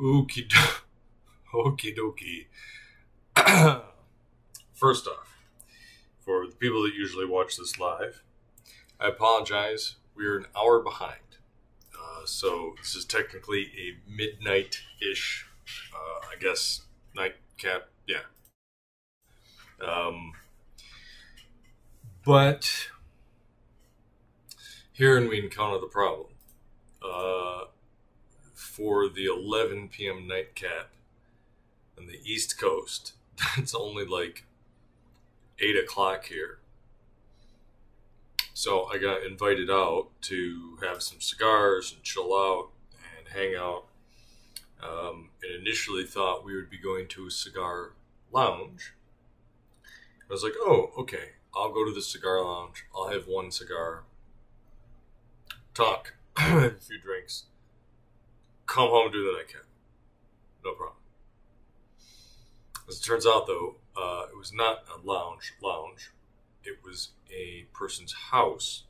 Okie do- okie dokie. First off, for the people that usually watch this live, I apologize. We're an hour behind. Uh, so this is technically a midnight ish, uh, I guess, nightcap. Yeah. Um, but herein we encounter the problem. Uh, for the 11 p.m. nightcap on the East Coast, That's only like 8 o'clock here. So I got invited out to have some cigars and chill out and hang out. Um, and initially thought we would be going to a cigar lounge. I was like, oh, okay, I'll go to the cigar lounge. I'll have one cigar, talk, a few drinks, come home, do the nightcap. No problem. As it turns out, though, uh, it was not a lounge lounge. It was a person's house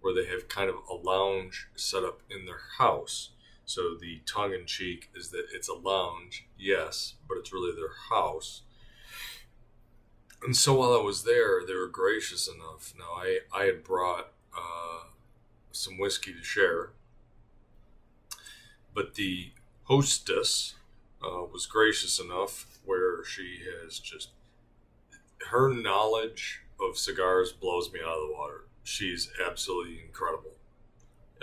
where they have kind of a lounge set up in their house. So the tongue in cheek is that it's a lounge, yes, but it's really their house. And so while I was there, they were gracious enough. Now I I had brought uh, some whiskey to share, but the hostess uh, was gracious enough where she has just her knowledge of cigars blows me out of the water. She's absolutely incredible.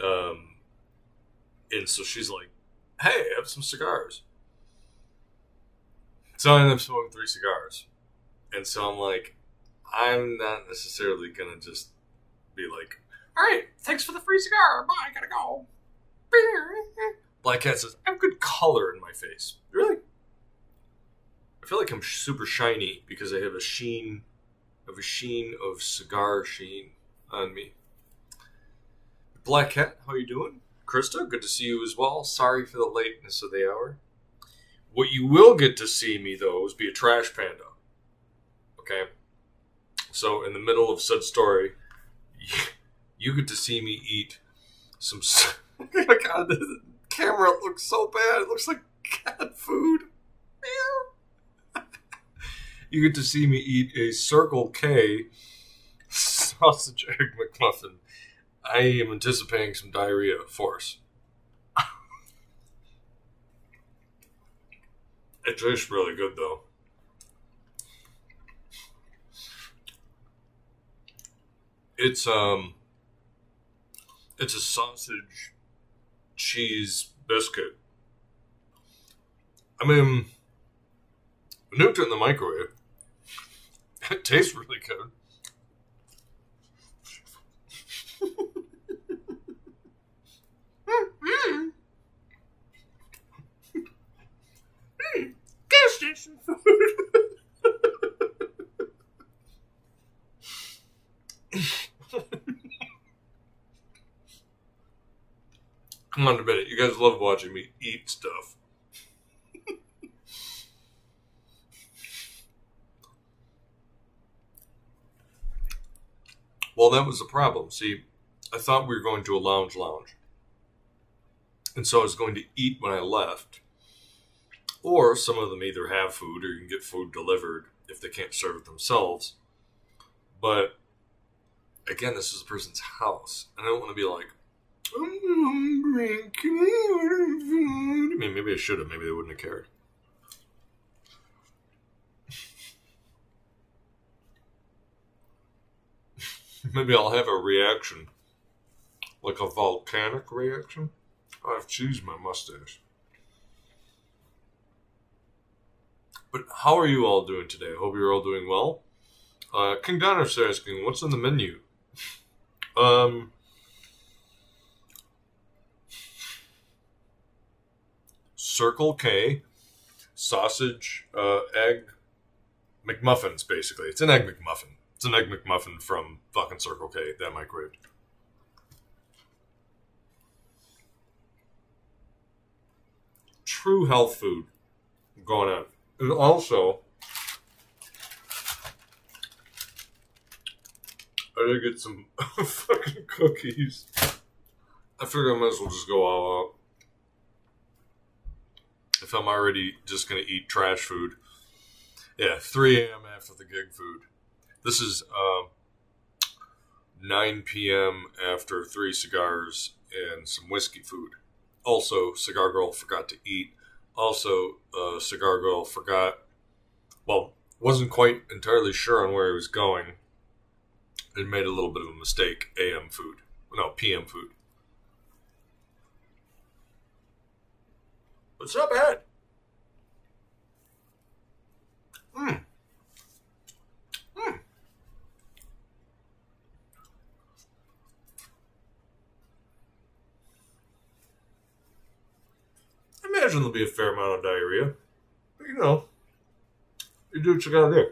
Um, and so she's like, "Hey, I have some cigars." So I end up smoking three cigars, and so I'm like, I'm not necessarily gonna just be like, "All right, thanks for the free cigar. Bye, I gotta go." Black Cat says, "I have good color in my face." Really? I feel like I'm super shiny because I have a sheen, of a sheen of cigar sheen on me. Black Cat, how you doing? Krista, good to see you as well. Sorry for the lateness of the hour. What you will get to see me though is be a trash panda. Okay. So in the middle of said story, you get to see me eat some. oh God, camera looks so bad. It looks like cat food. you get to see me eat a Circle K sausage egg McMuffin. I am anticipating some diarrhea of force. it tastes really good though. It's um it's a sausage cheese biscuit. I mean nuked it in the microwave. It tastes really good. Mm. Mm. Gas station food. Come on a minute. You guys love watching me eat stuff. well, that was the problem. See, I thought we were going to a lounge lounge. And so I was going to eat when I left. Or some of them either have food or you can get food delivered if they can't serve it themselves. But again, this is a person's house. And I don't want to be like, mm, Can I order food? I mean, maybe I should have. Maybe they wouldn't have cared. maybe I'll have a reaction. Like a volcanic reaction. I have cheese in my mustache. But how are you all doing today? I hope you're all doing well. Uh, King Donner's asking, what's on the menu? um, Circle K, sausage, uh, egg, McMuffins, basically. It's an egg McMuffin. It's an egg McMuffin from fucking Circle K that microwaved. True health food going on. And also, I did get some fucking cookies. I figure I might as well just go all out. If I'm already just going to eat trash food. Yeah, 3 a.m. after the gig food. This is um, 9 p.m. after three cigars and some whiskey food. Also, Cigar Girl forgot to eat. Also, uh, Cigar Girl forgot, well, wasn't quite entirely sure on where he was going and made a little bit of a mistake. AM food. No, PM food. It's not bad. Mmm. Mmm. I imagine there'll be a fair amount of diarrhea. But you know, you do what you gotta do.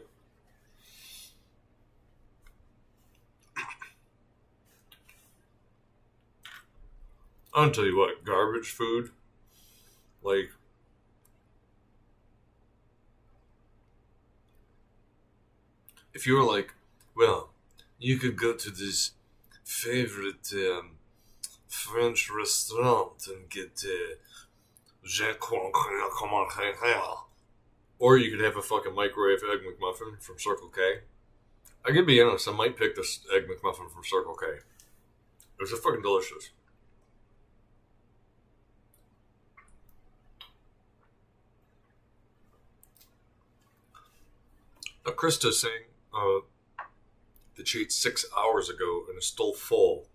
I'll tell you what, garbage food, like, if you were like, well, you could go to this favorite um, French restaurant and get uh, or you could have a fucking microwave egg McMuffin from Circle K. I could be honest, I might pick this egg McMuffin from Circle K. It was fucking delicious. Now, Krista's saying uh, that she ate six hours ago and is still full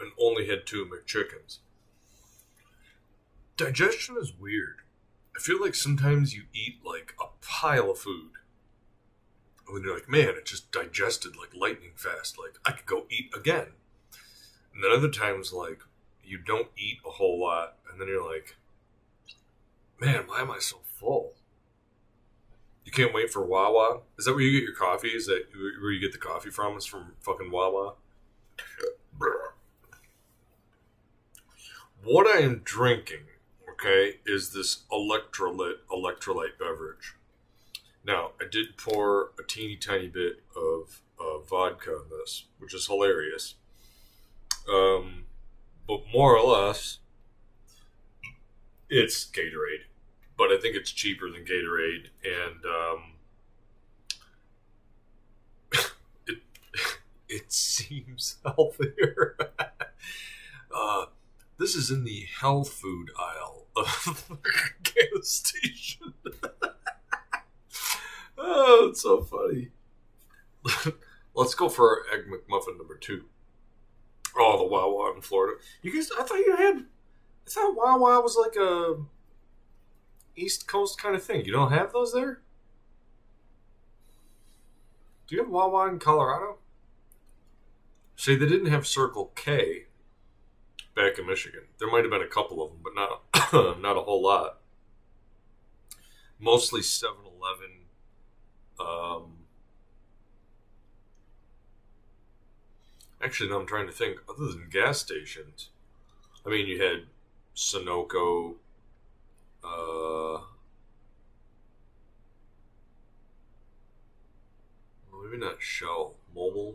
and only had two McChickens. Digestion is weird. I feel like sometimes you eat like a pile of food. And then you're like, man, it just digested like lightning fast. Like, I could go eat again. And then other times, like, you don't eat a whole lot. And then you're like, man, why am I so full? You can't wait for Wawa. Is that where you get your coffee? Is that where you get the coffee from? Is from fucking Wawa? What I am drinking, okay, is this electrolyte electrolyte beverage. Now, I did pour a teeny tiny bit of uh, vodka in this, which is hilarious. Um, but more or less, it's Gatorade but I think it's cheaper than Gatorade, and um, it it seems healthier. uh, this is in the health food aisle of the gas station. oh, it's so funny. Let's go for egg McMuffin number two. Oh, the Wawa in Florida. You guys, I thought you had. I thought Wawa was like a East Coast kind of thing. You don't have those there? Do you have Wawa in Colorado? See, they didn't have Circle K back in Michigan. There might have been a couple of them, but not not a whole lot. Mostly 7-Eleven. Um, actually, no, I'm trying to think. Other than gas stations, I mean, you had Sunoco, uh, maybe not Shell, Mobil.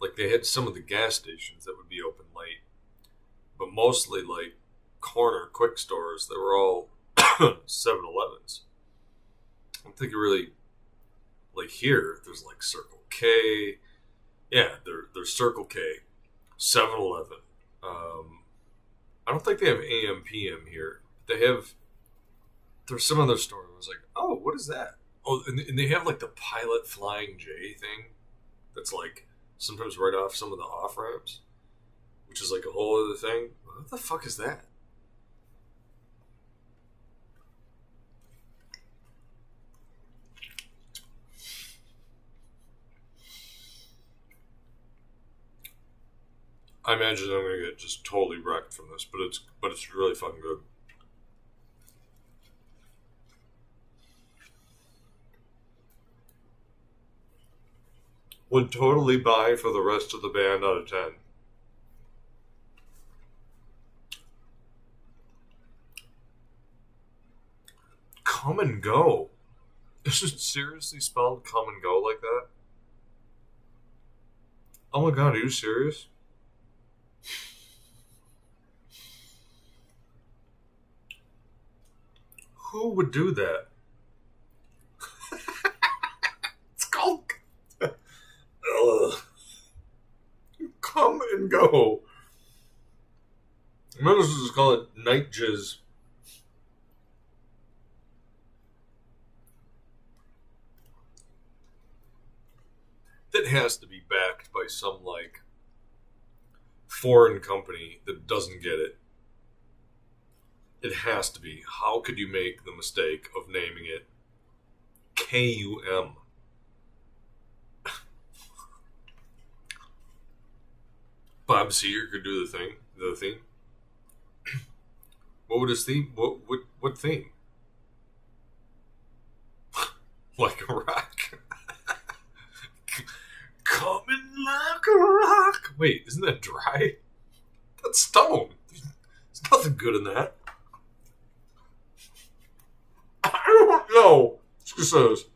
Like they had some of the gas stations that would be open late, but mostly like corner quick stores that were all 7-Elevens. I'm thinking really like here. There's like Circle K. Yeah, there, there's Circle K, 7-Eleven. Um, I don't think they have AM PM here. They have there's some other store I was like, oh, what is that? Oh, and, and they have like the pilot flying J thing that's like sometimes right off some of the off ramps, which is like a whole other thing. What the fuck is that? I imagine I'm gonna get just totally wrecked from this, but it's but it's really fucking good. Would totally buy for the rest of the band out of 10. Come and go. Is it seriously spelled come and go like that? Oh my god, are you serious? Who would do that? It's called Ugh. Come and go. Might as call it night jizz. That has to be backed by some like foreign company that doesn't get it. It has to be. How could you make the mistake of naming it KUM? Bob Seger could do the thing, the theme. What would his theme? What what what theme? like a rock. Coming like a rock. Wait, isn't that dry? That's stone. There's nothing good in that. I don't know. She says.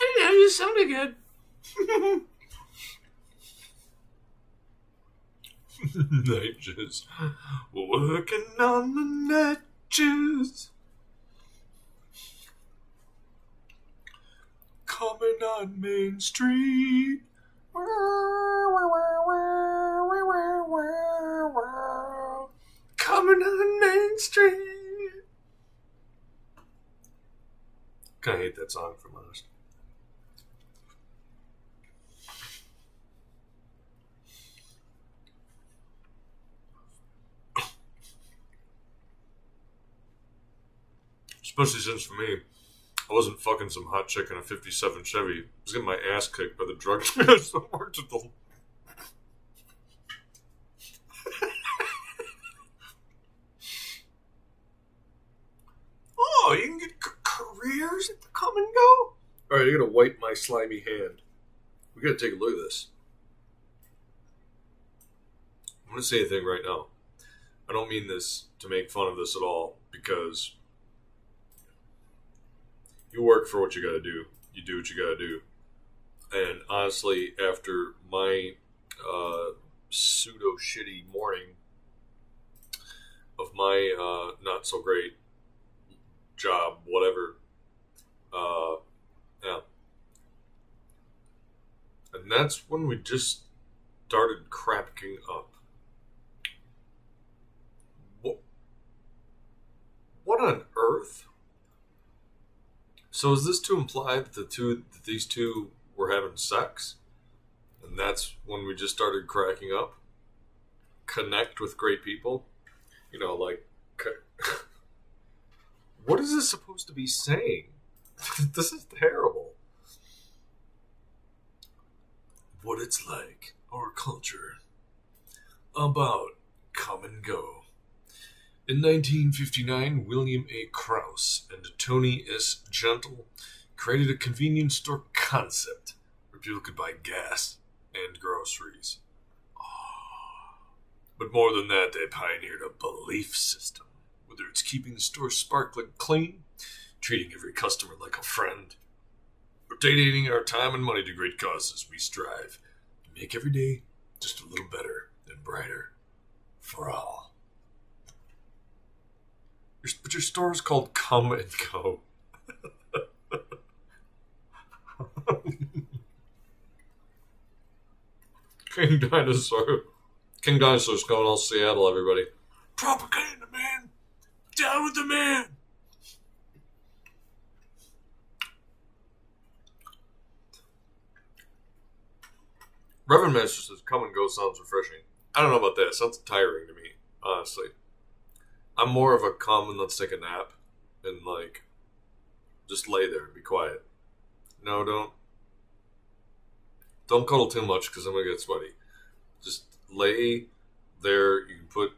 I you sounded good. Niches. Working on the niches. Coming on Main Street. Coming on Main Street. Of hate that song, from honest. Especially since for me, I wasn't fucking some hot chick in a 57 Chevy. I was getting my ass kicked by the drug dealers that worked at the. oh, you can get c- careers at the come and go? Alright, I gotta wipe my slimy hand. We gotta take a look at this. I'm gonna say a thing right now. I don't mean this to make fun of this at all because you work for what you got to do. You do what you got to do. And honestly, after my uh, pseudo shitty morning of my uh, not so great job, whatever, uh, yeah. And that's when we just started crapping up. What, what on earth? So is this to imply that the two that these two were having sex? And that's when we just started cracking up? Connect with great people? You know, like What is this supposed to be saying? this is terrible. What it's like, our culture. About come and go. In 1959, William A. Krause and Tony S. Gentle created a convenience store concept where people could buy gas and groceries. Ah. But more than that, they pioneered a belief system, whether it's keeping the store sparkling clean, treating every customer like a friend, or donating our time and money to great causes, we strive to make every day just a little better and brighter for all. Your, but your store is called Come and Go. King Dinosaur. King Dinosaur's going all Seattle, everybody. Propaganda, man! Down with the man! Reverend Master says, come and go sounds refreshing. I don't know about that. It sounds tiring to me, honestly. I'm more of a come and let's take a nap and like just lay there and be quiet. No, don't don't cuddle too much because I'm gonna get sweaty. Just lay there. You can put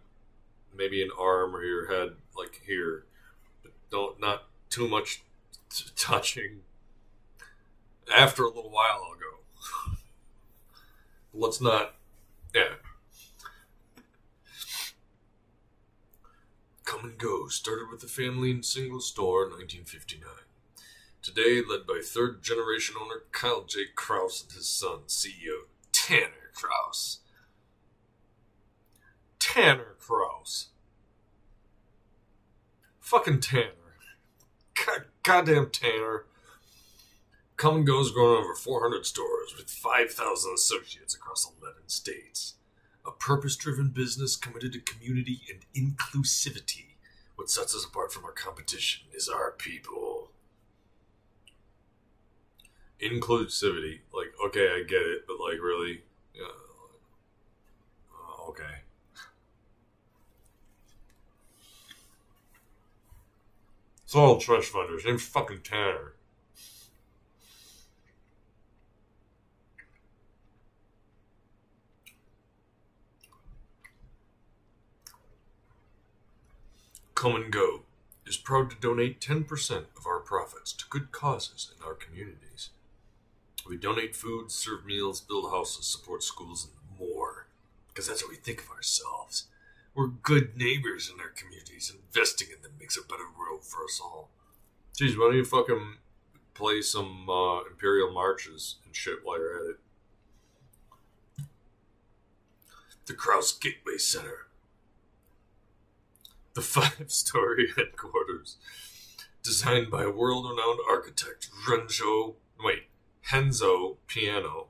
maybe an arm or your head like here, but don't not too much t- touching. After a little while, I'll go. Let's not. Yeah. Kum and Go started with the family and single store in 1959. Today, led by third generation owner Kyle J. Krause and his son, CEO Tanner Krause. Tanner Krause. Fucking Tanner. God, goddamn Tanner. Kum and Go's grown over 400 stores with 5,000 associates across 11 states. A purpose driven business committed to community and inclusivity. What sets us apart from our competition is our people. Inclusivity. Like, okay, I get it, but like, really? Yeah. Uh, okay. It's all trash funders. Name's fucking Tanner. Kum and Go is proud to donate 10% of our profits to good causes in our communities. We donate food, serve meals, build houses, support schools, and more. Because that's what we think of ourselves. We're good neighbors in our communities. Investing in them makes a better world for us all. Jeez, why don't you fucking play some uh, Imperial marches and shit while you're at it? The Krause Gateway Center. The five story headquarters, designed by world renowned architect Renzo, wait, Henzo Piano,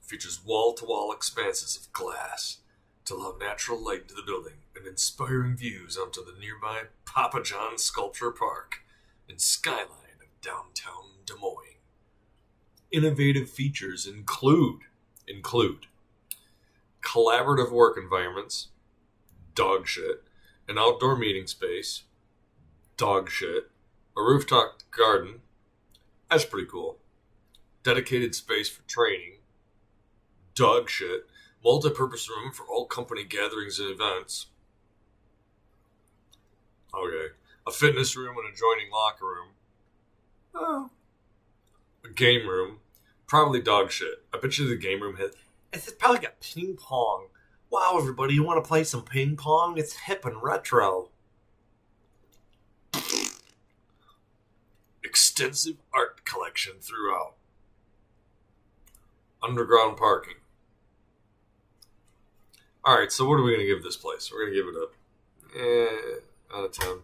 features wall to wall expanses of glass to allow natural light into the building and inspiring views onto the nearby Pappajohn Sculpture Park and skyline of downtown Des Moines. Innovative features include include collaborative work environments, dog shit, an outdoor meeting space, dog shit, a rooftop garden. That's pretty cool. Dedicated space for training, dog shit, multi-purpose room for all company gatherings and events. Okay. A fitness room and adjoining locker room. Oh. A game room. Probably dog shit. I bet you the game room has. It's probably got ping pong. Wow, everybody, you want to play some ping pong? It's hip and retro. Extensive art collection throughout. Underground parking. Alright, so what are we going to give this place? We're going to give it a. Eh, out of 10.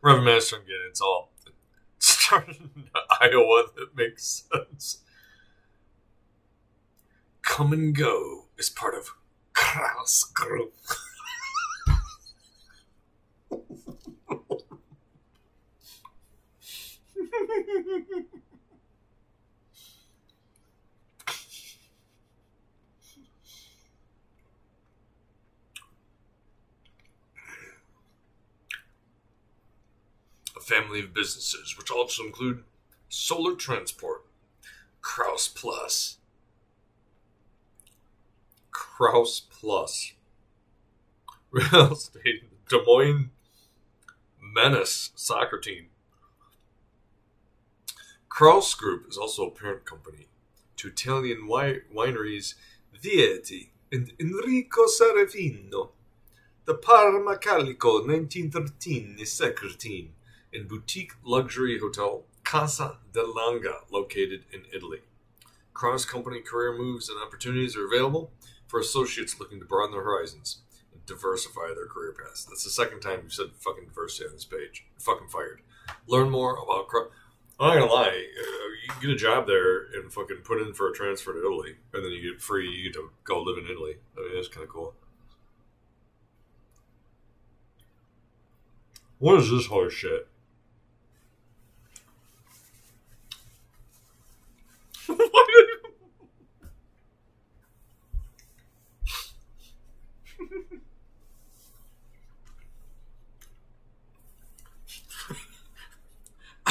Reverend Master, getting it's all starting in Iowa that makes sense. Kum and Go is part of Krause Group. a family of businesses, which also include Solar Transport, Krause Plus, Krause Plus, Real Estate, Des Moines Menace Soccer Team. Krause Group is also a parent company to Italian wi- wineries Vietti and Enrico Serafino. The Parma Calcio 1913 is Sacre Team and boutique luxury hotel Casa dell'Anga, located in Italy. Cross company career moves and opportunities are available for associates looking to broaden their horizons and diversify their career paths. That's the second time you've said fucking diversity on this page. Fucking fired. Learn more about. I'm not gonna lie, uh, you get a job there and fucking put in for a transfer to Italy, and then you get free. You get to go live in Italy. I mean, that's kind of cool. What is this horse shit? Why did-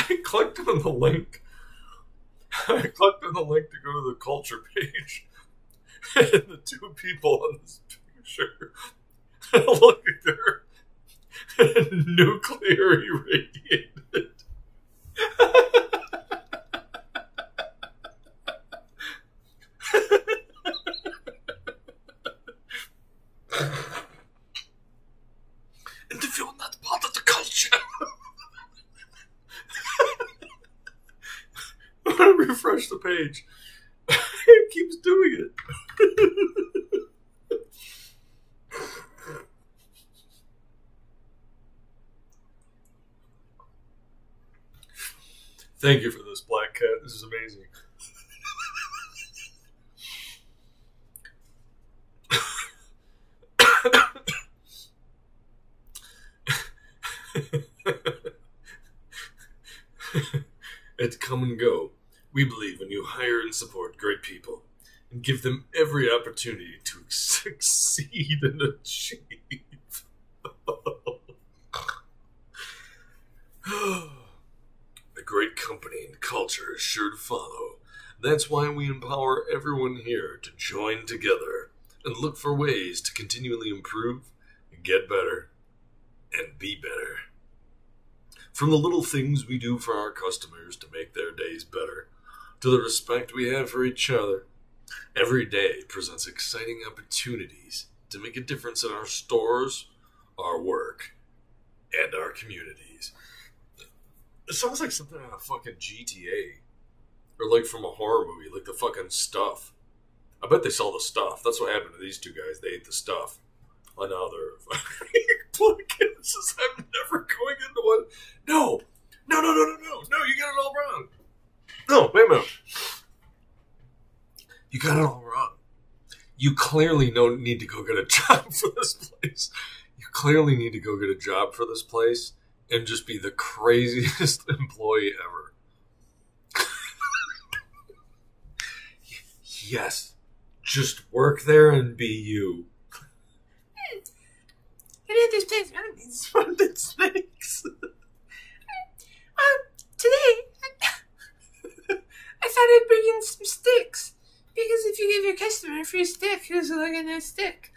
I clicked on the link. I clicked on the link to go to the culture page. And the two people on this picture look like they're nuclear irradiated. and if you're not part of the culture, I'm gonna refresh the page. it keeps doing it. Thank you for this, Black Cat. This is amazing. it's Come and Go, we believe when you hire and support great people and give them every opportunity to succeed and achieve. A great company and culture is sure to follow. That's why we empower everyone here to join together and look for ways to continually improve get better and be better. From the little things we do for our customers to make their days better, to the respect we have for each other, every day presents exciting opportunities to make a difference in our stores, our work, and our communities. It sounds like something out of fucking GTA. Or like from a horror movie, like the fucking stuff. I bet they saw the stuff. That's what happened to these two guys. They ate the stuff. Oh, now they're podcasts. I'm never going into one. No, no, no, no, no, no, no. You got it all wrong. No, wait a minute. You got it all wrong. You clearly don't need to go get a job for this place. You clearly need to go get a job for this place and just be the craziest employee ever. yes, just work there and be you. Did this place running swamp snakes. well, today I thought I'd bring in some sticks because if you give your customer a free stick, he'll look at that stick.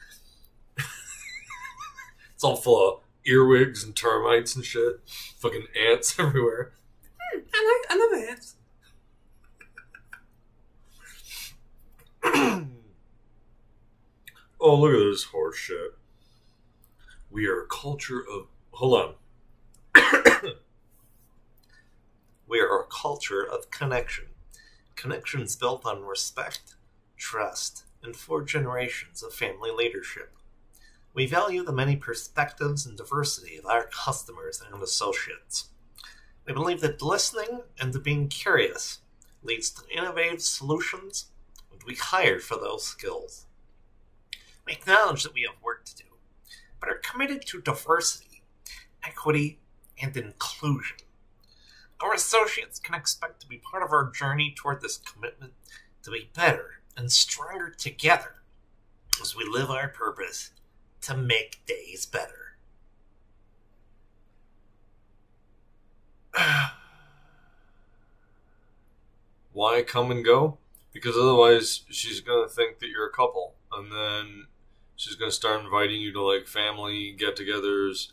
It's all full of earwigs and termites and shit. Fucking ants everywhere. Hmm, I like, I love ants. oh, look at this horse shit. We are a culture of. Hold on. We are a culture of connection. Connections built on respect, trust, and four generations of family leadership. We value the many perspectives and diversity of our customers and associates. We believe that listening and being curious leads to innovative solutions, and we hire for those skills. We acknowledge that we have work to do, but are committed to diversity, equity, and inclusion. Our associates can expect to be part of our journey toward this commitment to be better and stronger together as we live our purpose to make days better. Why come and go? Because otherwise she's gonna think that you're a couple, and then she's gonna start inviting you to like family get-togethers,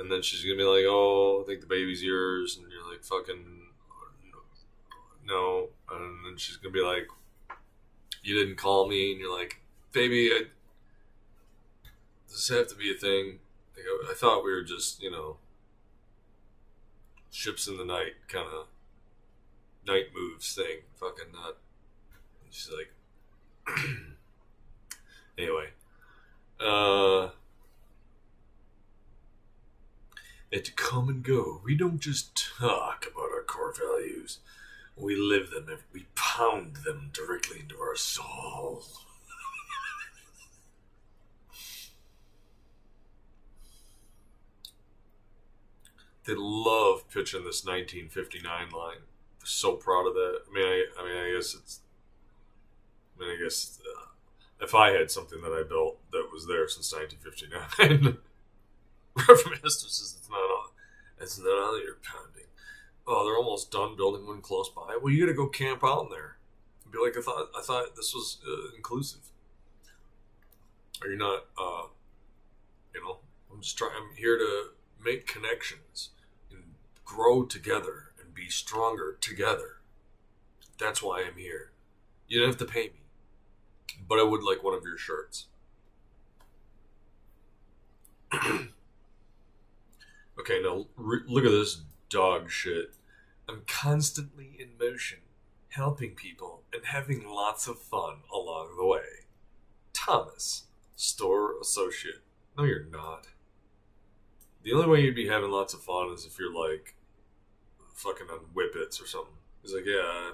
and then she's gonna be like, "Oh, I think the baby's yours," and you're like, "Fucking no," and then she's gonna be like, "You didn't call me," and you're like, "Baby, I, does this have to be a thing?" Like, I- I thought we were just, you know, ships in the night kind of night moves thing. Fucking not. And she's like, anyway, uh, at Kum and Go, we don't just talk about our core values. We live them. and We pound them directly into our soul. they love pitching this 1959 line. They're so proud of that. I mean, I, I mean, I guess it's. I mean, I guess uh, if I had something that I built that was there since 1959, Reverend Master says it's not on. It's not all your pounding. Oh, they're almost done building one close by. Well, you got to go camp out in there. Be like, I thought, I thought this was uh, inclusive. Are you not? Uh, you know, I'm just trying. I'm here to make connections and grow together and be stronger together. That's why I'm here. You don't have to pay me, but I would like one of your shirts. okay, now re- look at this dog shit. I'm constantly in motion, helping people and having lots of fun along the way. Thomas, store associate. No, you're not. The only way you'd be having lots of fun is if you're like fucking on whippets or something. He's like, yeah,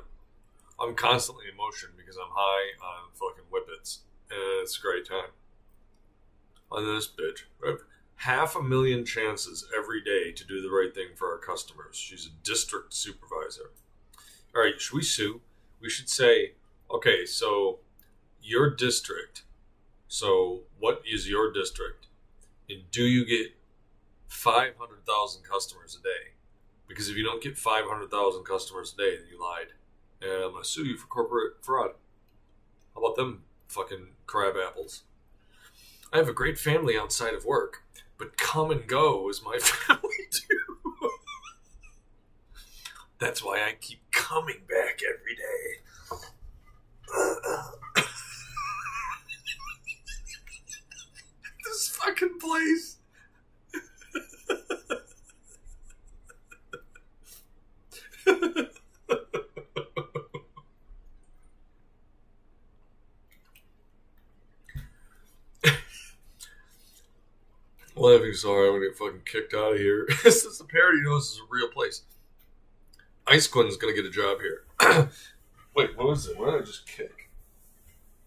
I'm constantly in motion because I'm high on fucking whippets, and it's a great time. On this bitch, half a million chances every day to do the right thing for our customers. She's a district supervisor. All right, should we sue? We should say, okay, so your district. So what is your district? And do you get 500,000 customers a day? Because if you don't get 500,000 customers a day, then you lied. And I'm going to sue you for corporate fraud. How about them fucking crab apples? I have a great family outside of work, but come and go is my family too. That's why I keep coming back every day. this fucking place. Laughing so hard, I'm gonna get fucking kicked out of here. this is a parody knows this is a real place. Ice Quinn's gonna get a job here. Wait, what was it? What did I just kick?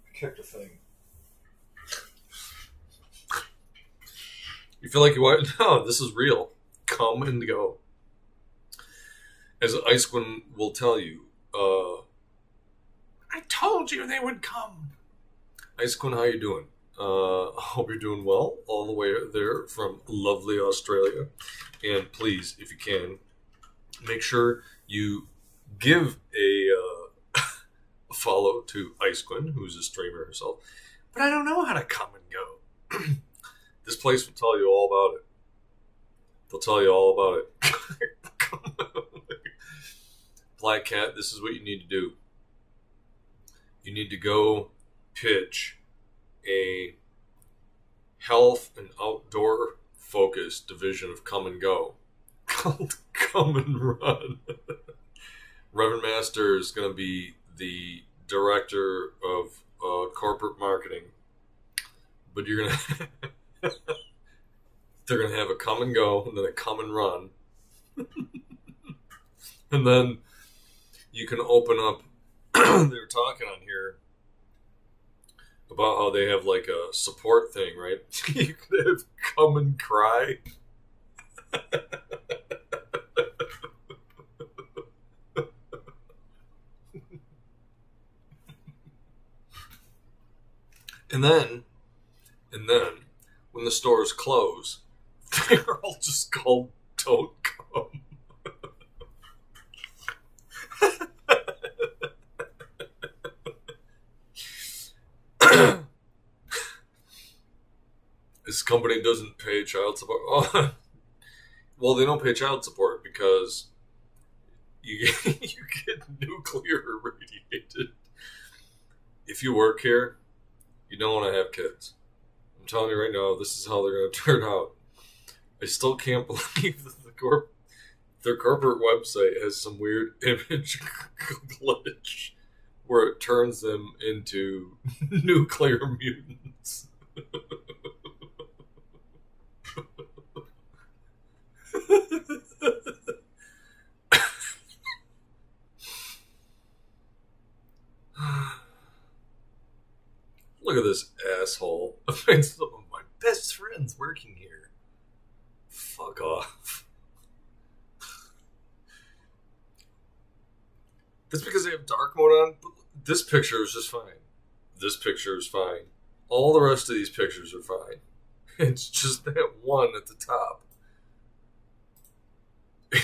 I kicked a thing. You feel like you want? No, this is real. Come and go. As Ice Quinn will tell you, uh, I told you they would come. Ice Quinn, how you doing? Uh, hope you're doing well all the way there from lovely Australia. And please, if you can, make sure you give a, uh, follow to Ice Quinn, who's a streamer herself. But I don't know how to come and go. this place will tell you all about it. They'll tell you all about it. Black Cat, this is what you need to do. You need to go pitch a health and outdoor focused division of Come and Go called Come and Run. Reverend Master is going to be the director of uh, corporate marketing, but you're going to. They're going to have a come and go and then a come and run. and then you can open up. they were talking on here about how they have like a support thing, right? you could have come and cry. and then, and then, when the stores close, they're all just called "Don't Come." This company doesn't pay child support. Oh, well, they don't pay child support because you get, you get nuclear irradiated. If you work here, you don't want to have kids. I'm telling you right now, this is how they're going to turn out. I still can't believe that the corp their corporate website has some weird image glitch where it turns them into nuclear mutants. Look at this asshole. Some of my best friends working here. Fuck off. That's because they have dark mode on. This picture is just fine. This picture is fine. All the rest of these pictures are fine. It's just that one at the top.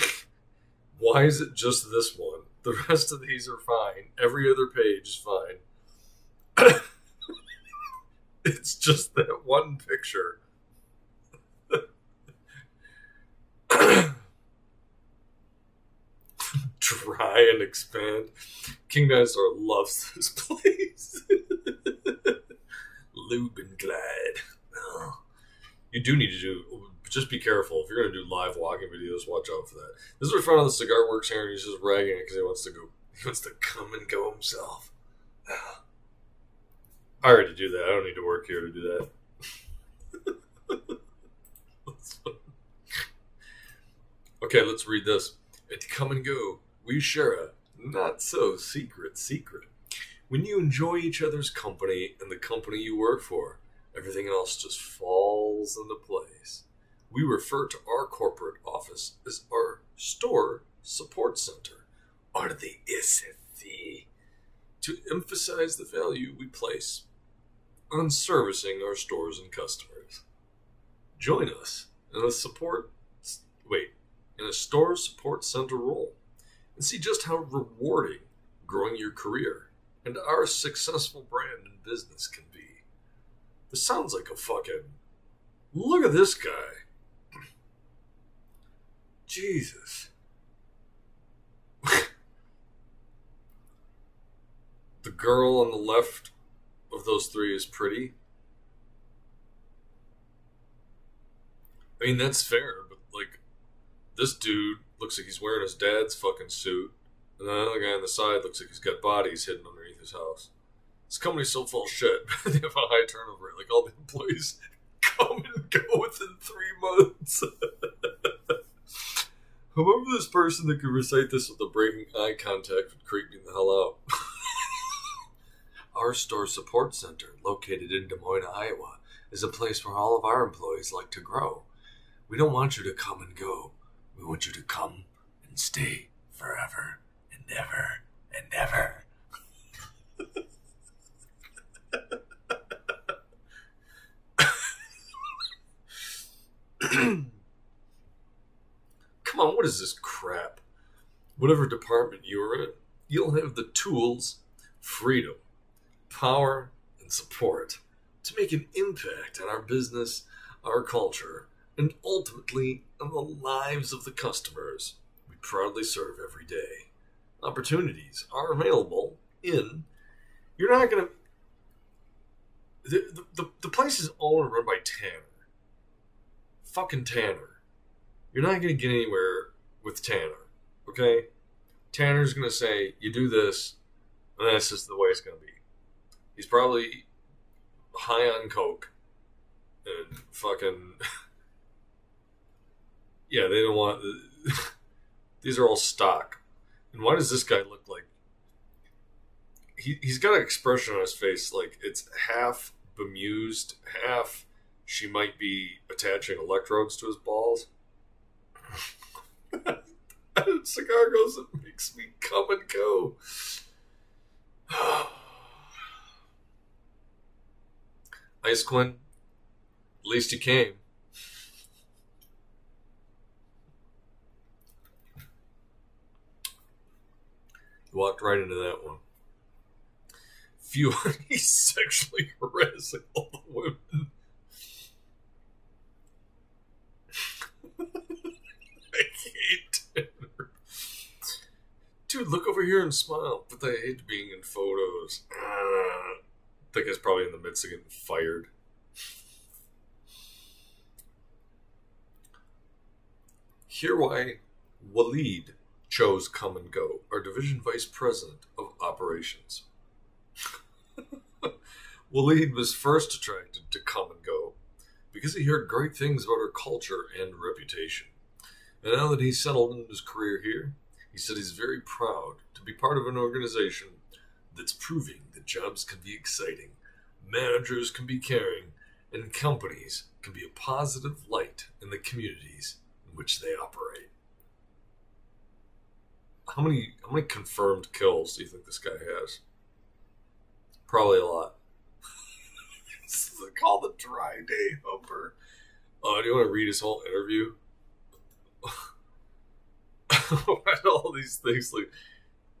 Why is it just this one? The rest of these are fine. Every other page is fine. it's just that one picture. Dry and expand. King Dinosaur loves this place. Lube and glide. You do need to do. Just be careful if you're going to do live walking videos. Watch out for that. This is my friend on the cigar works here, and he's just ragging it because he wants to go. He wants to come and go himself. I already do that. I don't need to work here to do that. okay, let's read this. At Kum and Go, we share a not so secret secret. When you enjoy each other's company and the company you work for, everything else just falls into place. We refer to our corporate office as our store support center, or the SSC, to emphasize the value we place on servicing our stores and customers. Join us in a support wait, in a store support center role and see just how rewarding growing your career and our successful brand and business can be. This sounds like a fucking look at this guy. Jesus. The girl on the left of those three is pretty. I mean, that's fair, but like, this dude looks like he's wearing his dad's fucking suit, and the other guy on the side looks like he's got bodies hidden underneath his house. This company's so full of shit. they have a high turnover rate. Like, all the employees come and go within three months. Whoever this person that could recite this with a breaking eye contact would creep me the hell out. Our store support center, located in Des Moines, Iowa, is a place where all of our employees like to grow. We don't want you to come and go. We want you to come and stay forever and ever and ever. Come on, what is this crap? Whatever department you're in, you'll have the tools, freedom, power, and support to make an impact on our business, our culture, and ultimately on the lives of the customers we proudly serve every day. Opportunities are available in. You're not going to. The, the, the place is owned and run by Tanner. Fucking Tanner. You're not going to get anywhere with Tanner, okay? Tanner's going to say, you do this, and that's just the way it's going to be. He's probably high on coke and fucking yeah they don't want these are all stock. And why does this guy look like he, he's got an expression on his face like it's half bemused half she might be attaching electrodes to his balls. Cigar goes it makes me come and go Ice Quinn, at least he came. Walked right into that one. Few sexually harassing all the women. I hate Tanner. Dude, look over here and smile. But I hate being in photos. Think it's probably in the midst of getting fired. Here why Walid chose Kum and Go, our division vice president of operations. Walid was first attracted to Kum and Go because he heard great things about our culture and reputation. And now that he's settled in his career here, he said he's very proud to be part of an organization that's proving that jobs can be exciting, managers can be caring, and companies can be a positive light in the communities in which they operate. How many how many confirmed kills do you think this guy has? Probably a lot. this is called the dry day humper. Oh, do you want to read his whole interview? all these things like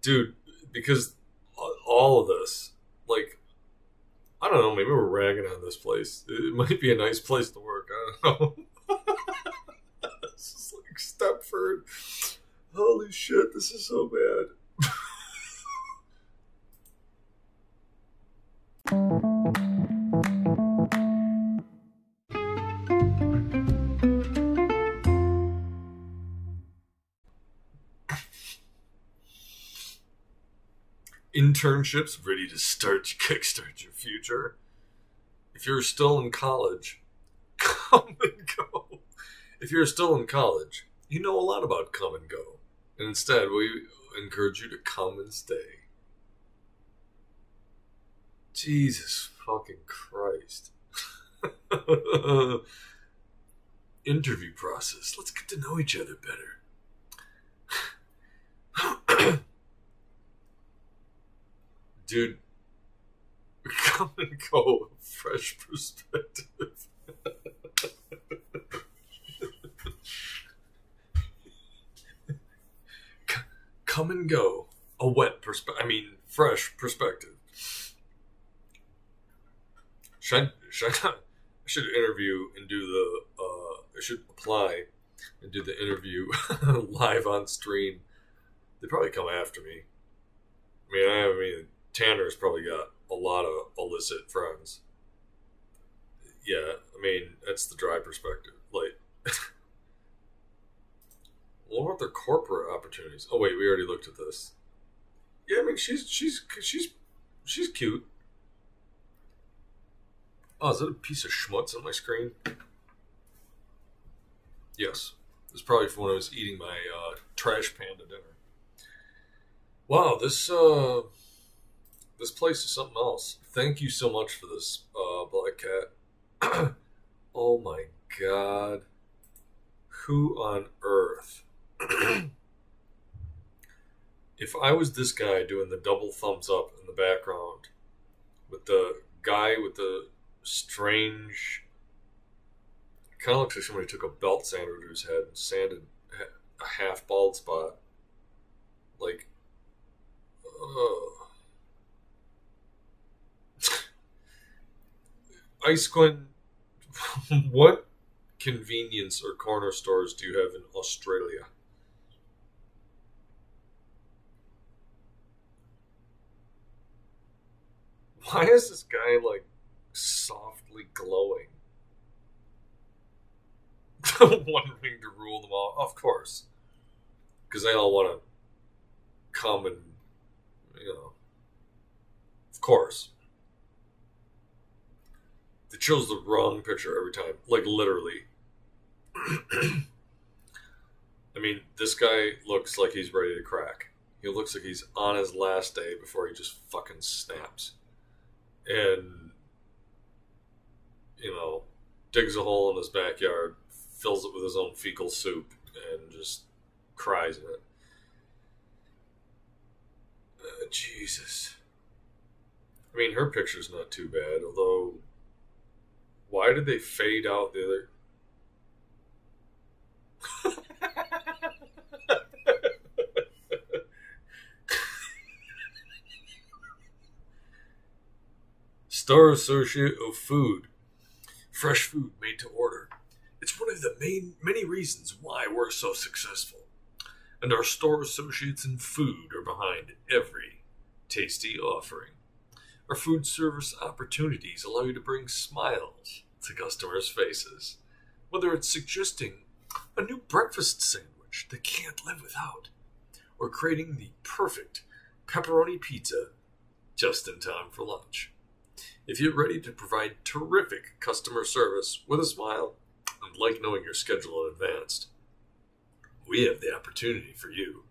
dude because all of this, like, I don't know, maybe we're ragging on this place. It might be a nice place to work. I don't know. this is like Stepford. Holy shit, this is so bad. internships ready to start kickstart your future. If you're still in college, come and go. If you're still in college, you know a lot about come and go. And instead, we encourage you to come and stay. Jesus fucking Christ. Interview process. Let's get to know each other better. Dude, come and go. Fresh perspective. Come and go. A wet perspective. I mean, fresh perspective. Should I, should I, should interview and do the. Uh, I should apply and do the interview live on stream. They probably come after me. I mean, I, I mean, Tanner's probably got a lot of illicit friends. Yeah, I mean, that's the dry perspective. Like, what about their corporate opportunities? Oh wait, we already looked at this. Yeah, I mean, she's she's she's she's cute. Oh, is that a piece of schmutz on my screen? Yes, it's probably from when I was eating my uh, trash panda dinner. Wow, this uh, this place is something else. Thank you so much for this, uh, Black Cat. oh my god. Who on earth? if I was this guy doing the double thumbs up in the background with the guy with the strange. Kind of looks like somebody took a belt sander to his head and sanded a half bald spot. Like, uh, Ice Quinn, what convenience or corner stores do you have in Australia? Why is this guy like softly glowing? Ring to rule them all, of course, because they all want to come and you know, of course. They chose the wrong picture every time, like literally. I mean, this guy looks like he's ready to crack. He looks like he's on his last day before he just fucking snaps. And, you know, digs a hole in his backyard, fills it with his own fecal soup, and just cries in it. Uh, Jesus. I mean, her picture's not too bad, although. Why did they fade out the other? Store Associate of Food. Fresh food made to order. It's one of the main many reasons why we're so successful. And our store associates in food are behind every tasty offering. Our food service opportunities allow you to bring smiles to customers' faces, whether it's suggesting a new breakfast sandwich they can't live without, or creating the perfect pepperoni pizza just in time for lunch. If you're ready to provide terrific customer service with a smile and like knowing your schedule in advance, we have the opportunity for you.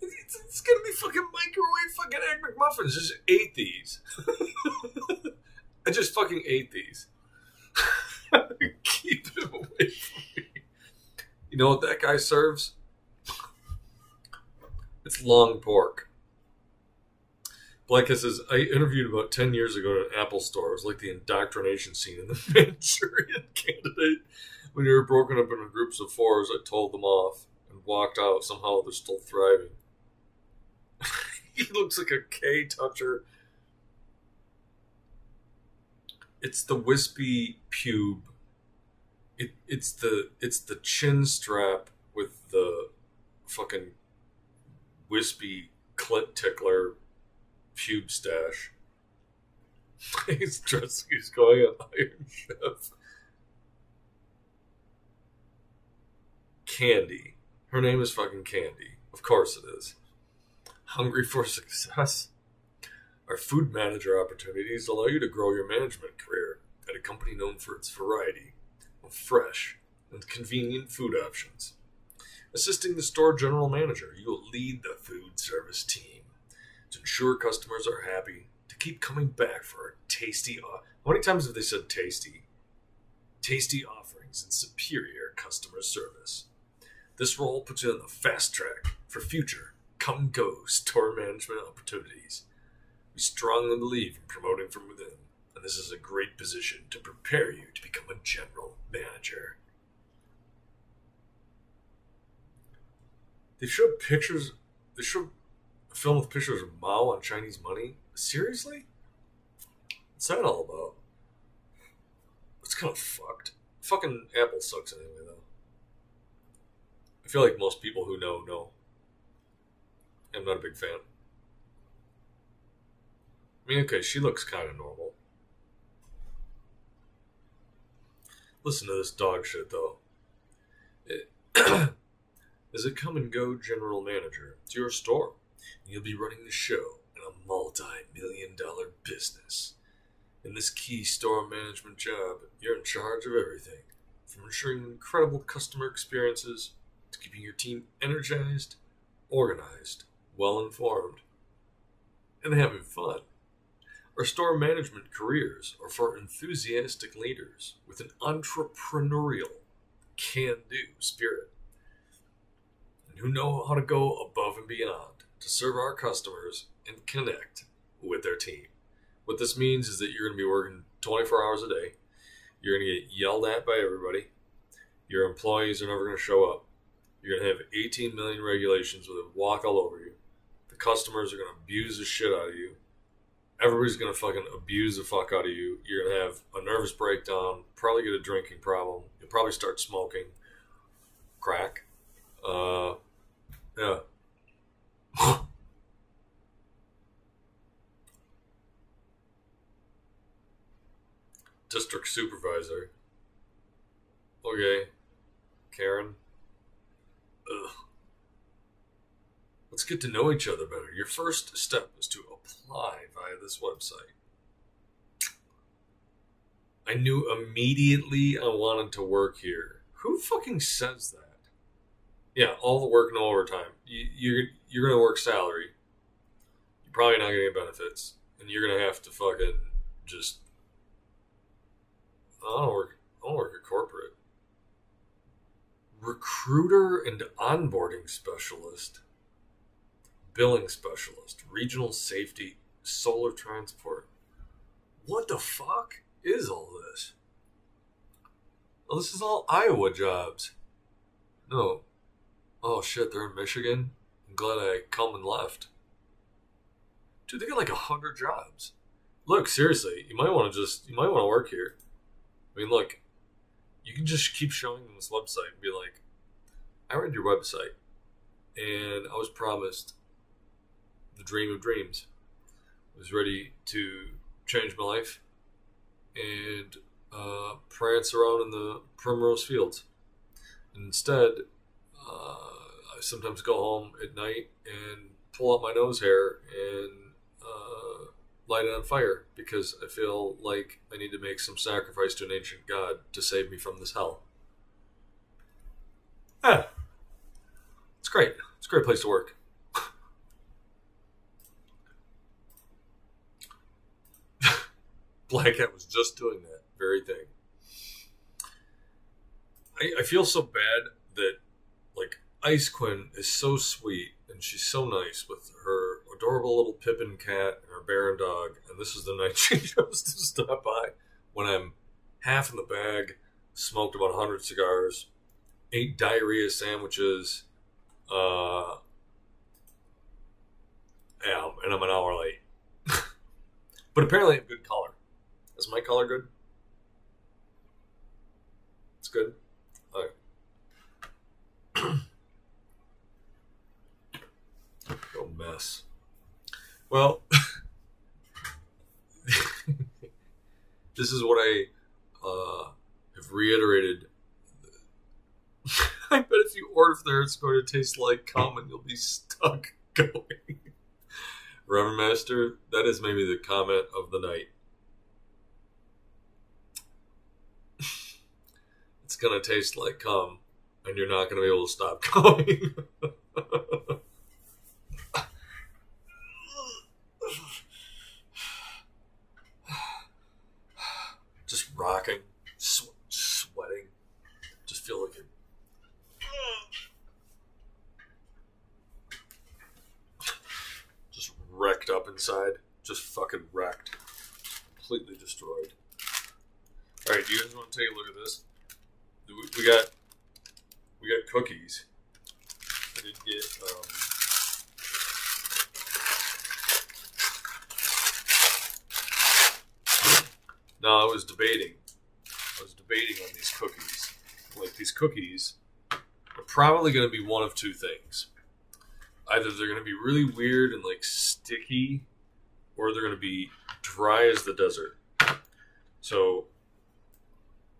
It's, it's gonna be fucking microwave fucking egg McMuffins. Just ate these. I just fucking ate these. Keep them away from me. You know what that guy serves? It's long pork. Black says, I interviewed about 10 years ago at an Apple store. It was like the indoctrination scene in the Manchurian candidate. When you were broken up into groups of fours, I told them off and walked out. Somehow they're still thriving. he looks like a K toucher. It's the wispy pube. It, it's the it's the chin strap with the fucking wispy clit tickler pube stash. he's dressed he's going on Iron Chef. Candy. Her name is fucking Candy. Of course it is. Hungry for success? Our food manager opportunities allow you to grow your management career at a company known for its variety of fresh and convenient food options. Assisting the store general manager, you will lead the food service team to ensure customers are happy, to keep coming back for tasty. How many times have they said tasty? Tasty offerings and superior customer service. This role puts you on the fast track for future Kum and Go store management opportunities. We strongly believe in promoting from within, and this is a great position to prepare you to become a general manager. They showed pictures. They showed a film with pictures of Mao on Chinese money. Seriously? What's that all about? It's kind of fucked. Fucking Apple sucks anyway, though. I feel like most people who know know. I'm not a big fan. I mean, okay, she looks kind of normal. Listen to this dog shit, though. It, as a Kum and Go general manager to your store, you'll be running the show in a multi million dollar business. In this key store management job, you're in charge of everything from ensuring incredible customer experiences to keeping your team energized, organized, well informed, and having fun. Our store management careers are for enthusiastic leaders with an entrepreneurial, can do spirit, and who know how to go above and beyond to serve our customers and connect with their team. What this means is that you're going to be working 24 hours a day. You're going to get yelled at by everybody. Your employees are never going to show up. You're going to have 18 million regulations with a walk all over you. Customers are going to abuse the shit out of you. Everybody's going to fucking abuse the fuck out of you. You're going to have a nervous breakdown, probably get a drinking problem. You'll probably start smoking crack. Uh, yeah. District supervisor. Okay. Karen. Ugh. Let's get to know each other better. Your first step is to apply via this website. I knew immediately I wanted to work here. Who fucking says that? Yeah, all the work, no overtime. You, you're you're gonna work salary. You're probably not gonna get benefits, and you're gonna have to fucking just. I don't work. I don't work at corporate. Recruiter and onboarding specialist, billing specialist, regional safety, solar transport. What the fuck is all this? Well, this is all Iowa jobs. No, Oh shit, they're in Michigan. I'm glad I come and left. Dude, they got like a hundred jobs. Look, seriously, you might want to just you might want to work here. I mean, look, you can just keep showing them this website and be like, I read your website, and I was promised the dream of dreams. I was ready to change my life and uh, prance around in the primrose fields. And instead, uh, I sometimes go home at night and pull out my nose hair and uh, light it on fire because I feel like I need to make some sacrifice to an ancient god to save me from this hell. Yeah. It's great. It's a great place to work. Black Hat was just doing that very thing. I, I feel so bad that like Ice Quinn is so sweet and she's so nice with her adorable little Pippin cat and her Baron dog. And this is the night she chose to stop by when I'm half in the bag, smoked about 100 cigars, ate diarrhea sandwiches. Uh, and I'm an hour late. but apparently, I have good color. Is my color good? It's good. Okay. Oh, mess. Well, this is what I uh, have reiterated. I bet if you order there, it's going to taste like and you'll be stuck going. Reverend Master, that is maybe the comment of the night. It's gonna taste like cum, and you're not gonna be able to stop going. Just rocking, sw- sweating, just feel like it. Just wrecked up inside, just fucking wrecked, completely destroyed. All right, do you guys want to take a look at this? We, got we got cookies. I did get um, No, I was debating. I was debating on these cookies. Like these cookies are probably going to be one of two things. Either they're going to be really weird and like sticky, or they're going to be dry as the desert. So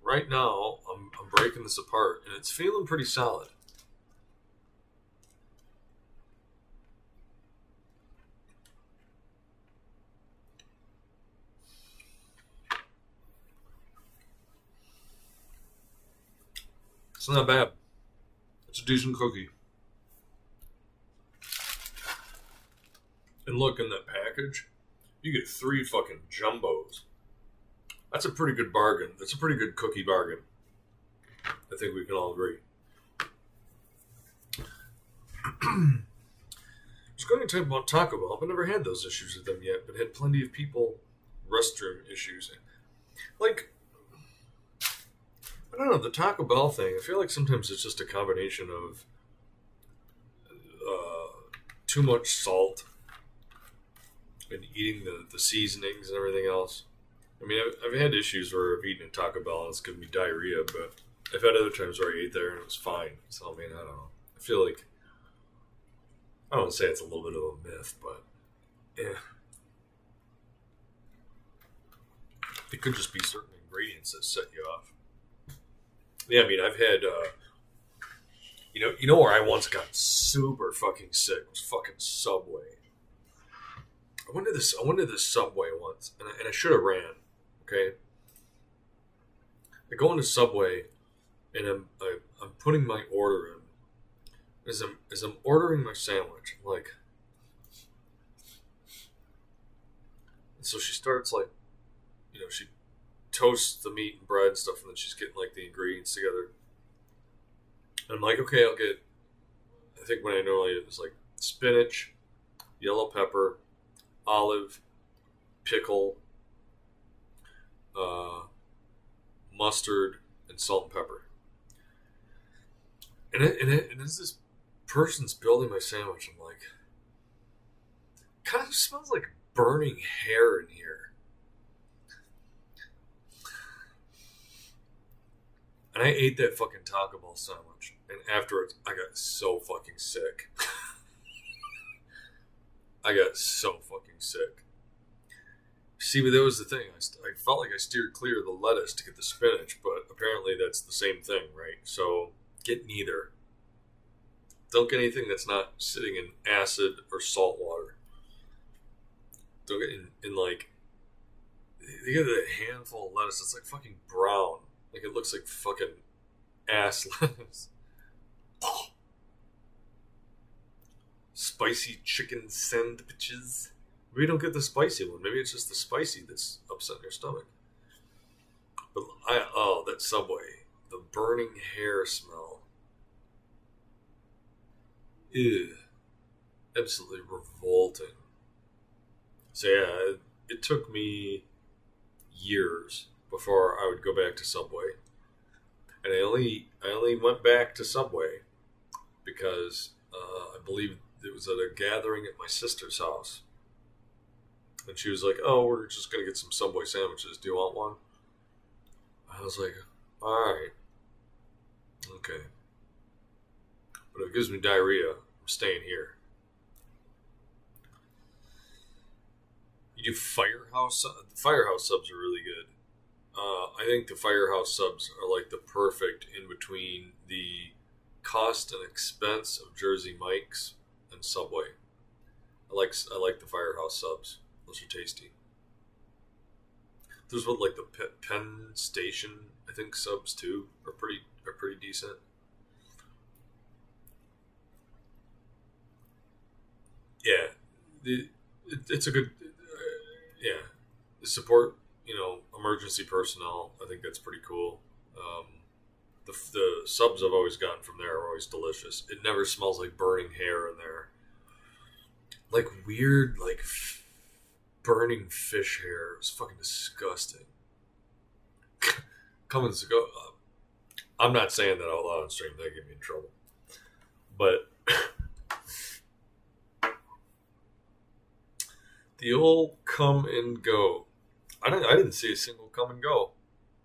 right now, I'm, I'm breaking this apart, and it's feeling pretty solid. It's not bad. It's a decent cookie. And look in that package, you get three fucking jumbos. That's a pretty good bargain. That's a pretty good cookie bargain. I think we can all agree. I was going to talk about Taco Bell. I've never had those issues with them yet, but had plenty of people restroom issues. Like, I don't know the Taco Bell thing. I feel like sometimes it's just a combination of uh, too much salt and eating the, the seasonings and everything else. I mean, I've, I've had issues where I've eaten at Taco Bell and it's given me diarrhea, but I've had other times where I ate there and it was fine. So, I mean, I don't know. I feel like I don't say it's a little bit of a myth, but yeah, it could just be certain ingredients that set you off. Yeah, I mean, I've had, uh, you know, you know where I once got super fucking sick was fucking Subway. I went to this, I went to this Subway once, and I, and I should have ran. Okay, I go into Subway, and I'm I, I'm putting my order in. As I'm as I'm ordering my sandwich, like, so she starts like, you know, she toasts the meat and bread and stuff, and then she's getting like the ingredients together. And I'm like, okay, I'll get. I think when I normally it was like spinach, yellow pepper, olive, pickle, uh, mustard, and salt and pepper. And it, and, it, and as this person's building my sandwich, I'm like, kind of smells like burning hair in here. And I ate that fucking Taco Bell sandwich, and afterwards, I got so fucking sick. I got so fucking sick. See, but that was the thing. I, st- I felt like I steered clear of the lettuce to get the spinach, but apparently that's the same thing, right? So get neither. Don't get anything that's not sitting in acid or salt water. Don't get in, in like. You get a handful of lettuce. It's like fucking brown. Like it looks like fucking ass lettuce. Spicy chicken sandwiches. Maybe don't get the spicy one. Maybe it's just the spicy that's upsetting your stomach. But I oh that Subway, the burning hair smell. Ew, absolutely revolting. So yeah, it, it took me years before I would go back to Subway, and I only I only went back to Subway because uh, I believe it was at a gathering at my sister's house, and she was like, "Oh, we're just gonna get some Subway sandwiches. Do you want one?" I was like, "All right, okay," but if it gives me diarrhea, I'm staying here. You do firehouse. The firehouse subs are really good. Uh, I think the firehouse subs are like the perfect in between the cost and expense of Jersey Mike's and Subway. I like I like the Firehouse subs. Those are tasty. There's what like the Pe- Penn Station, I think subs too are pretty are pretty decent. Yeah, the, it, it's a good uh, yeah. Support you know emergency personnel. I think that's pretty cool. Um, the the subs I've always gotten from there are always delicious. It never smells like burning hair in there. Like weird like burning fish hair. It's fucking disgusting. Cummins go. Uh, I'm not saying that out loud on stream. That get me in trouble. But the old Kum and Go. I didn't. I didn't see a single Kum and Go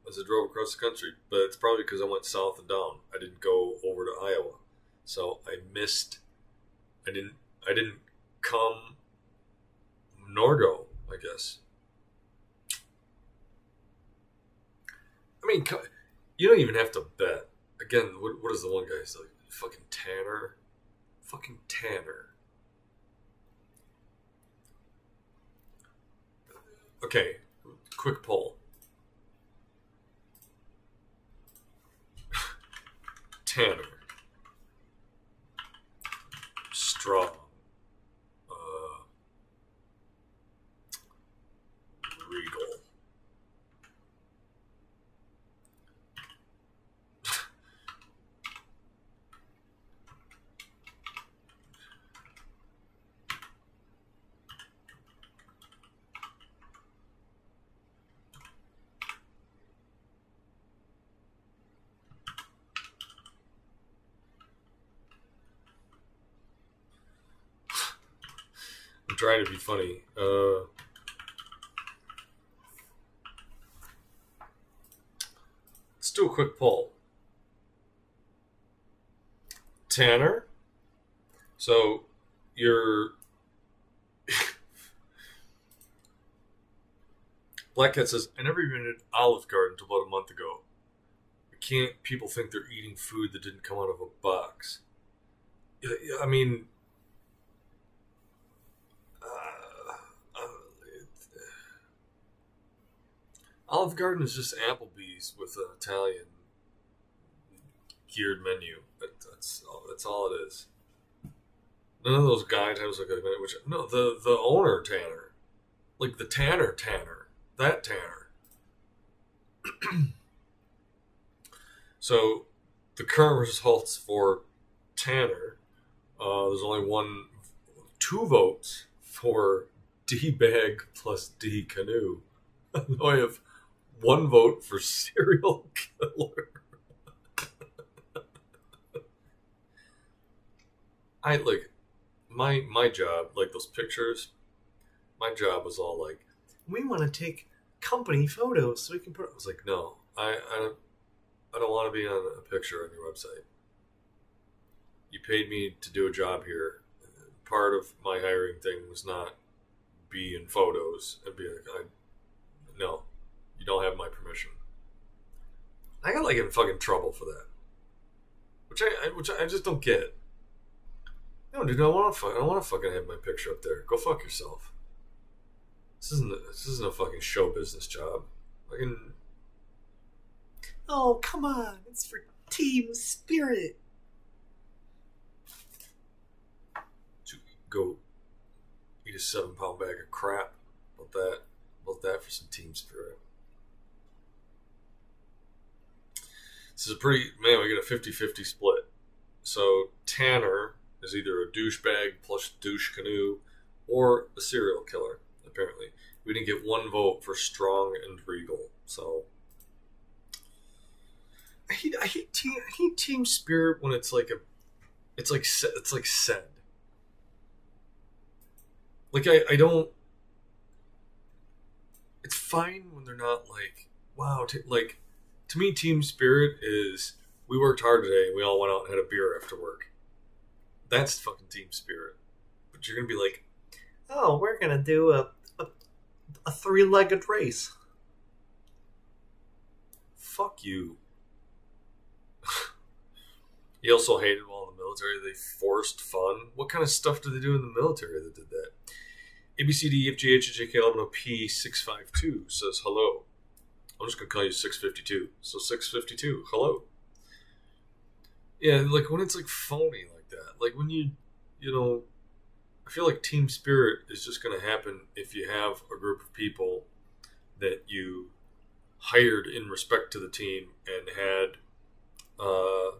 as I drove across the country, but it's probably because I went south and down. I didn't go over to Iowa, so I missed. I didn't. I didn't come nor go. I guess. I mean, you don't even have to bet. Again, what, what is the one guy say? Fucking Tanner. Fucking Tanner. Okay, quick poll. Tanner. Strong. Uh, Regal. I'm be funny. Uh, let's do a quick poll. Tanner, so you're Black Cat says, I never even had Olive Garden until about a month ago. Can't people think they're eating food that didn't come out of a box? I mean, uh, uh, it, Olive Garden is just Applebee's with an Italian geared menu. That, that's all, that's all it is. None of those guy types like minute. Which no, the the owner Tanner, like the Tanner Tanner, that Tanner. so, the current results for Tanner, uh, there's only one, two votes for D bag plus D canoe. I have one vote for serial killer. I like my my job, like those pictures. My job was all like, we want to take company photos so we can put. I was like, no, I I don't, I don't want to be on a picture on your website. You paid me to do a job here. Part of my hiring thing was not be in photos and be like, I, no, you don't have my permission. I got like in fucking trouble for that, which I, I which I just don't get. No, dude, I don't want to. I don't want to fucking have my picture up there. Go fuck yourself. This isn't. A, this isn't a fucking show business job. Fucking Oh, come on. It's for team spirit. to go eat a seven pound bag of crap. About that. About that for some team spirit. This is a pretty man. We get a 50-50 split. So Tanner is either a douchebag plus douche canoe, or a serial killer. Apparently, we didn't get one vote for strong and regal. So I hate I hate team I hate team spirit when it's like a it's like it's like said. Like I I don't. It's fine when they're not like wow t- like to me team spirit is we worked hard today and we all went out and had a beer after work. That's fucking team spirit. But you're gonna be like, Oh, we're gonna do a a, a three-legged race. fuck you. he also hated while in the military they forced fun. What kind of stuff did they do in the military that did that? ABCDEFGHJK11P652 says hello. I'm just to call you 652. So 652, hello. Yeah, like when it's like phony like that. Like when you, you know, I feel like team spirit is just to happen if you have a group of people that you hired in respect to the team and had uh,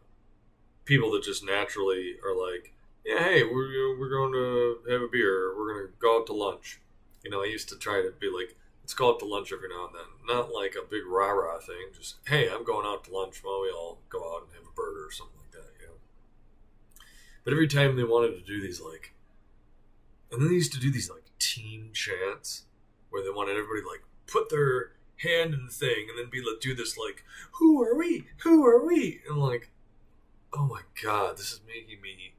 people that just naturally are like, yeah, hey, we're we're going to have a beer. We're going to go out to lunch. You know, I used to try to be like, let's go out to lunch every now and then. Not like a big rah rah thing. Just hey, I'm going out to lunch. Why we all go out and have a burger or something like that? You know. But every time they wanted to do these like, and then they used to do these like team chants where they wanted everybody like put their hand in the thing and then be like do this like who are we who are we and like oh my god this is making me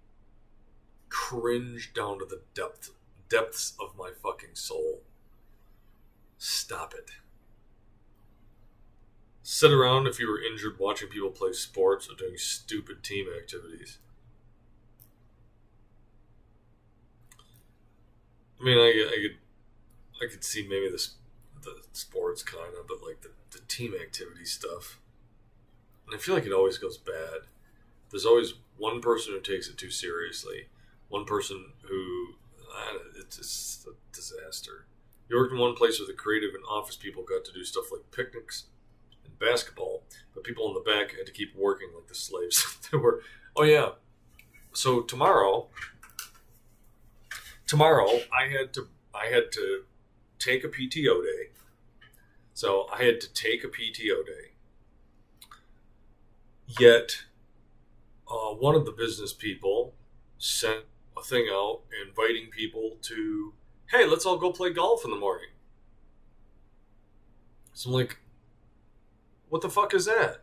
cringe down to the depth depths of my fucking soul stop it sit around if you were injured watching people play sports or doing stupid team activities i mean i, I could i could see maybe this the sports kind of, but like the, the team activity stuff. And I feel like it always goes bad. There's always one person who takes it too seriously, one person who it's just a disaster. Worked in one place where the creative and office people got to do stuff like picnics and basketball, but people in the back had to keep working like the slaves they were. Oh yeah. So tomorrow, tomorrow I had to I had to take a PTO day. So I had to take a PTO day. Yet, uh, one of the business people sent a thing out inviting people to, hey, let's all go play golf in the morning. So I'm like, what the fuck is that?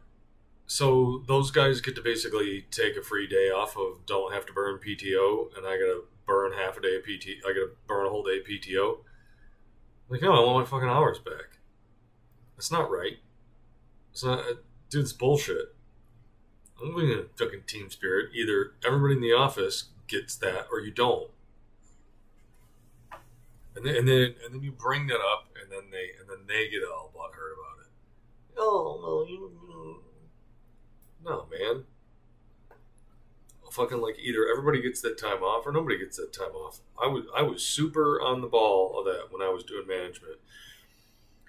So those guys get to basically take a free day off of don't have to burn PTO, and I gotta burn half a day of PT. I gotta burn a whole day of PTO. Like, no, I want my fucking hours back. That's not right. It's not, uh, dude, it's bullshit. I'm going to fucking team spirit. Either everybody in the office gets that, or you don't. And then, and then, and then you bring that up, and then they, and then they get all butthurt about it. Oh no, you, you no, man fucking like either everybody gets that time off or nobody gets that time off. I was I was super on the ball of that when I was doing management.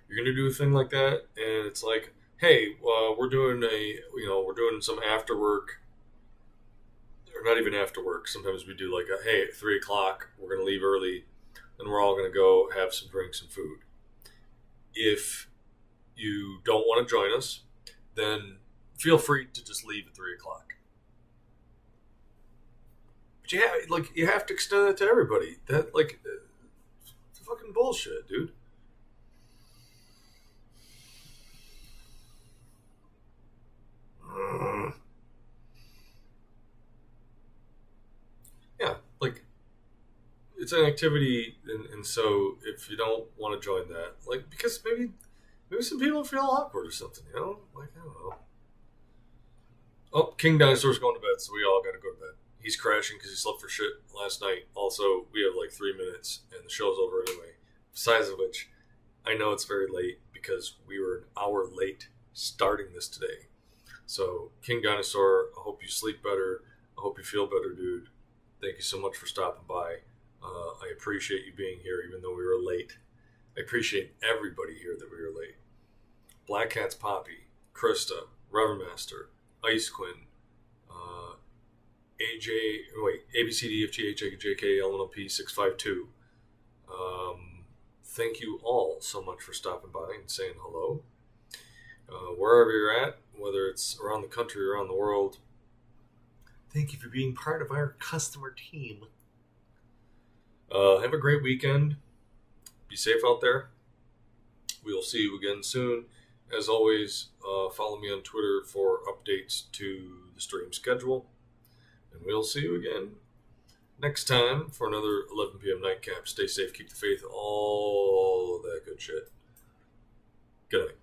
You're gonna do a thing like that, and it's like, hey, uh, we're doing a you know we're doing some after work, or not even after work. Sometimes we do like a hey at three o'clock we're gonna leave early, and we're all gonna go have some drinks and food. If you don't want to join us, then feel free to just leave at three o'clock but yeah, like you have to extend that to everybody. That like, uh, it's fucking bullshit, dude. Yeah, like it's an activity, and, and so if you don't want to join that, like because maybe maybe some people feel awkward or something, you know, like I don't know. Oh, King Dinosaur's going to bed, so we all got to go to bed he's crashing because he slept for shit last night. Also, we have like three minutes and the show's over anyway. Besides of which, I know it's very late because we were an hour late starting this today. So, King Dinosaur, I hope you sleep better. I hope you feel better, dude. Thank you so much for stopping by. Uh, I appreciate you being here, even though we were late. I appreciate everybody here that we were late. Black Cat's Poppy, Krista, Revermaster, Ice Quinn, AJ, wait, ABCDFGHJK LNLP 652. Um, thank you all so much for stopping by and saying hello. Uh, wherever you're at, whether it's around the country or around the world, thank you for being part of our customer team. Uh, have a great weekend. Be safe out there. We'll see you again soon. As always, uh, follow me on Twitter for updates to the stream schedule. And we'll see you again next time for another 11 p.m. nightcap. Stay safe, keep the faith, all that good shit. Good night.